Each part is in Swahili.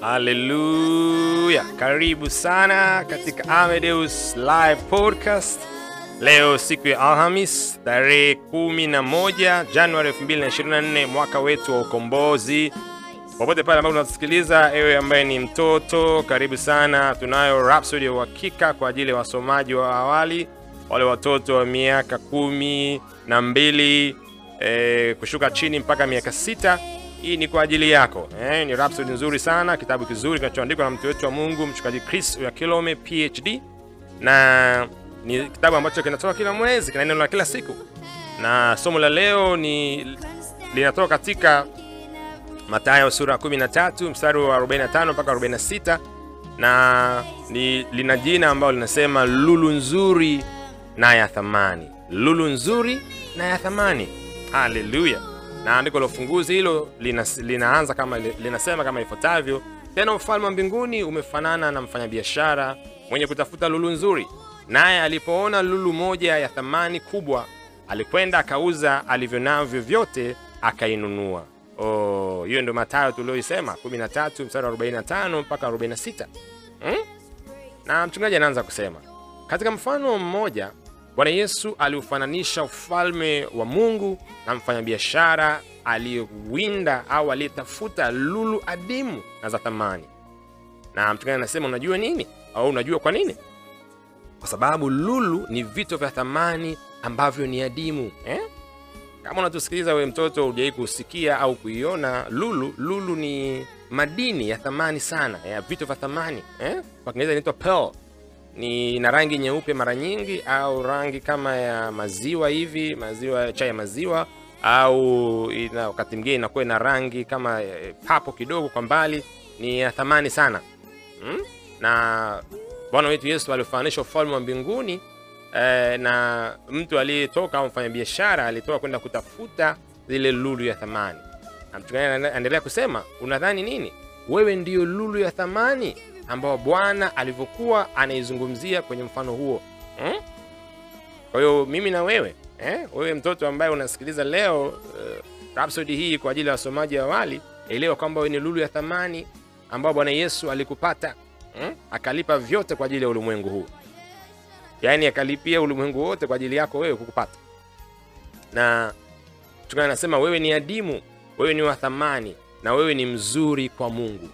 Haleluya! Karibu sana katika Amedeus Live Podcast. Leo siku ya Alhamis tarehe 11 Januari 2024 mwaka wetu wa ukombozi. Popote pale ambapo unatusikiliza, ewe ambaye ni mtoto, karibu sana. Tunayo Rhapsody ya uhakika kwa ajili ya wasomaji wa awali, wale watoto wa miaka kumi na mbili e, kushuka chini mpaka miaka sita. Hii ni kwa ajili yako. Eh, ni Rhapsody nzuri sana, kitabu kizuri kinachoandikwa na mtu wetu wa Mungu mchungaji Chris Oyakilome PhD, na ni kitabu ambacho kinatoka kila mwezi, kina la kila siku, na somo la leo ni linatoka katika Mathayo sura 13 mstari wa 45 mpaka 46, na ni lina jina ambalo linasema lulu nzuri na ya thamani, lulu nzuri na ya thamani. Haleluya! Na andiko la ufunguzi hilo lina, linaanza kama linasema kama ifuatavyo: tena ufalme wa mbinguni umefanana na mfanyabiashara mwenye kutafuta lulu nzuri, naye alipoona lulu moja ya thamani kubwa, alikwenda akauza alivyo navyo vyote, akainunua. Oh, hiyo ndio Mathayo tulioisema 13 mstari wa 45 mpaka 46. Hmm? Na mchungaji anaanza kusema katika mfano mmoja Bwana Yesu aliufananisha ufalme wa Mungu na mfanyabiashara aliyewinda au aliyetafuta lulu adimu na za thamani. Na mchungaji anasema unajua nini? Au unajua kwa nini? Kwa sababu lulu ni vito vya thamani ambavyo ni adimu eh? Kama unatusikiliza wewe mtoto, hujai kusikia au kuiona lulu, lulu ni madini ya thamani sana ya vito vya thamani eh? Kwa Kiingereza inaitwa pearl. Ni na rangi nyeupe mara nyingi, au rangi kama ya maziwa hivi, maziwa chai ya maziwa, au ina, wakati mwingine inakuwa ina rangi kama eh, papo kidogo kwa mbali. Ni ya thamani sana hmm? Na Bwana wetu Yesu alifananisha ufalme wa mbinguni Eh, na mtu aliyetoka au mfanyabiashara alitoka kwenda kutafuta zile lulu ya thamani. Anaendelea kusema, unadhani nini? Wewe ndiyo lulu ya thamani ambao Bwana alivyokuwa anaizungumzia kwenye mfano huo hmm? Kwa hiyo mimi na wewe eh, wewe mtoto ambaye unasikiliza leo uh, Rhapsody hii kwa ajili ya wasomaji wa awali, elewa kwamba wewe ni lulu ya thamani ambao Bwana Yesu alikupata hmm? Akalipa vyote kwa ajili ya ulimwengu huu yaani akalipia ulimwengu wote kwa ajili yako wewe kukupata. Na tukana nasema wewe ni adimu, wewe ni wa thamani, na wewe ni mzuri kwa Mungu.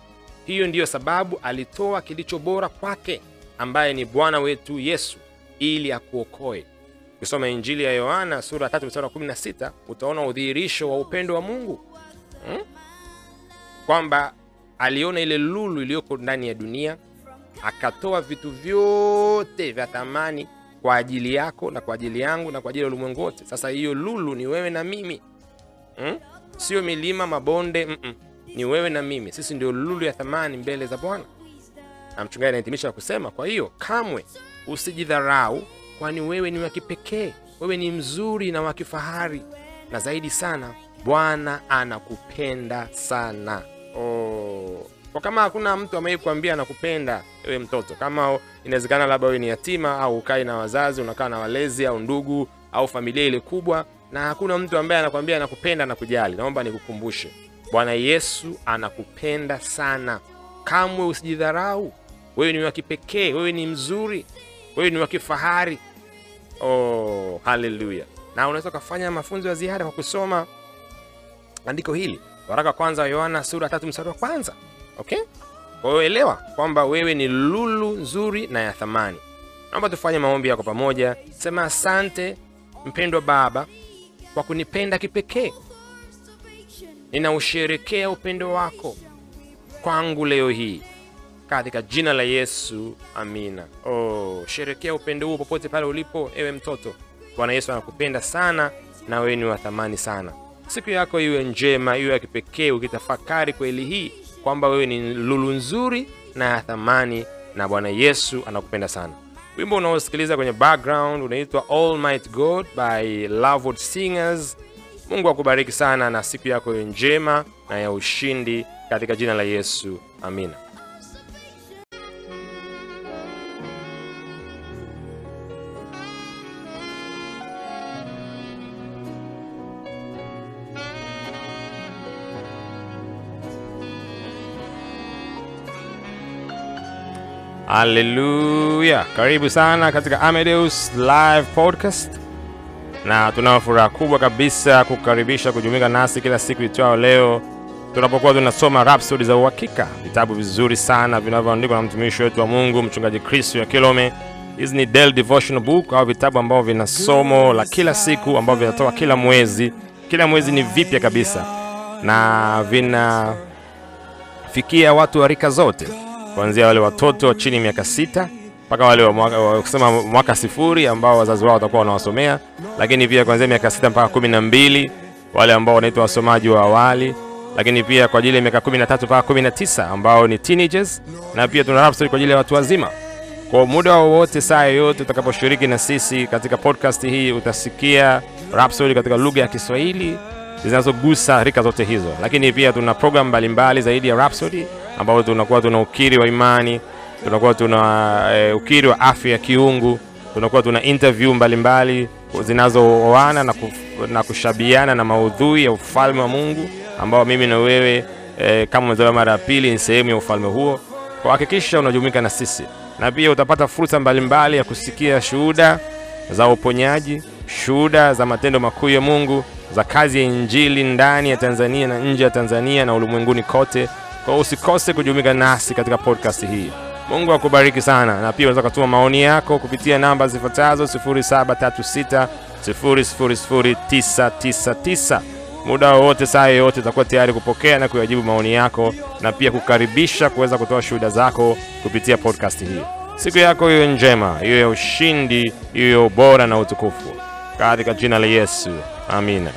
Hiyo ndiyo sababu alitoa kilicho bora kwake, ambaye ni Bwana wetu Yesu, ili akuokoe. Ukisoma Injili ya Yohana sura 3 mstari wa 16 utaona udhihirisho wa upendo wa Mungu hmm? kwamba aliona ile lulu iliyoko ndani ya dunia akatoa vitu vyote vya thamani kwa ajili yako na kwa ajili yangu na kwa ajili ya ulimwengu wote. Sasa hiyo lulu ni wewe na mimi hmm? Sio milima, mabonde mm -mm. Ni wewe na mimi, sisi ndio lulu ya thamani mbele za Bwana. Na mchungaji anahitimisha kusema, kwa hiyo kamwe usijidharau, kwani wewe ni wa kipekee, wewe ni mzuri na wa kifahari, na zaidi sana Bwana anakupenda sana. oh. Kama hakuna mtu amaekuambia anakupenda wewe mtoto, kama inawezekana labda wewe ni yatima au ukai na wazazi, unakaa na walezi au ndugu au familia ile kubwa, na hakuna mtu ambaye anakwambia anakupenda na kujali, naomba nikukumbushe, Bwana Yesu anakupenda sana. Kamwe usijidharau, wewe ni wa kipekee, wewe ni mzuri, wewe ni wa kifahari. Oh, haleluya! Na unaweza ukafanya mafunzo ya ziada kwa kusoma andiko hili, waraka kwanza wa Yohana sura tatu mstari wa kwanza. Okay? Kwa hiyo elewa kwamba wewe ni lulu nzuri na ya thamani. Naomba tufanye maombi yako pamoja. Sema asante mpendwa Baba kwa kunipenda kipekee. Ninausherekea upendo wako kwangu leo hii katika jina la Yesu, amina. Oh, sherekea upendo huo popote pale ulipo, ewe mtoto. Bwana Yesu anakupenda sana na wewe ni wa thamani sana. Siku yako iwe njema, iwe ya kipekee, ukitafakari kweli hii kwamba wewe ni lulu nzuri na ya thamani na Bwana Yesu anakupenda sana. Wimbo unaosikiliza kwenye background unaitwa All Might God by Lovewood Singers. Mungu akubariki sana na siku yako njema na ya ushindi katika jina la Yesu, amina. Haleluya! Karibu sana katika Amedeus Live Podcast, na tunao furaha kubwa kabisa kukaribisha kujumuika nasi kila siku itwayo leo tunapokuwa tunasoma Rhapsody za uhakika, vitabu vizuri sana vinavyoandikwa na mtumishi wetu wa Mungu mchungaji kristu ya Kilome. Hizi ni daily devotional book au vitabu ambavyo vina somo la kila siku ambavyo vinatoka kila mwezi. Kila mwezi ni vipya kabisa na vinafikia watu wa rika zote, kuanzia wale watoto chini ya miaka sita mpaka wale kusema mwaka sifuri ambao wazazi wao watakuwa wanawasomea, lakini pia kuanzia miaka sita mpaka kumi na mbili wale ambao wanaitwa wasomaji wa awali lakini pia kwa ajili ya miaka 13 mpaka 19 ambao ni teenagers, na pia tuna Rhapsody kwa ajili ya watu wazima. Kwa muda wowote, saa yoyote utakaposhiriki na sisi katika podcast hii, utasikia Rhapsody katika lugha ya Kiswahili zinazogusa rika zote hizo. Lakini pia tuna programu mbalimbali zaidi ya Rhapsody, ambao tunakuwa tuna ukiri wa imani, tunakuwa tuna e, ukiri wa afya ya kiungu, tunakuwa tuna interview mbalimbali zinazooana na, kuf, na kushabiana na maudhui ya ufalme wa Mungu ambao mimi na wewe e, kama umezaliwa mara ya pili ni sehemu ya ufalme huo. Kwa hakikisha unajumuika na sisi, na pia utapata fursa mbalimbali ya kusikia shuhuda za uponyaji, shuhuda za matendo makuu ya Mungu, za kazi ya injili ndani ya Tanzania na nje ya Tanzania na ulimwenguni kote. Kwa usikose kujumuika nasi katika podcast hii. Mungu akubariki sana, na pia unaweza kutuma maoni yako kupitia namba zifuatazo 0736 000999 muda wowote, saa yoyote, utakuwa tayari kupokea na kuyajibu maoni yako na pia kukaribisha kuweza kutoa shuhuda zako kupitia podcast hii. Siku yako iyo njema, iyo ya ushindi, hiyo ya ubora na utukufu, katika jina la Yesu, amina.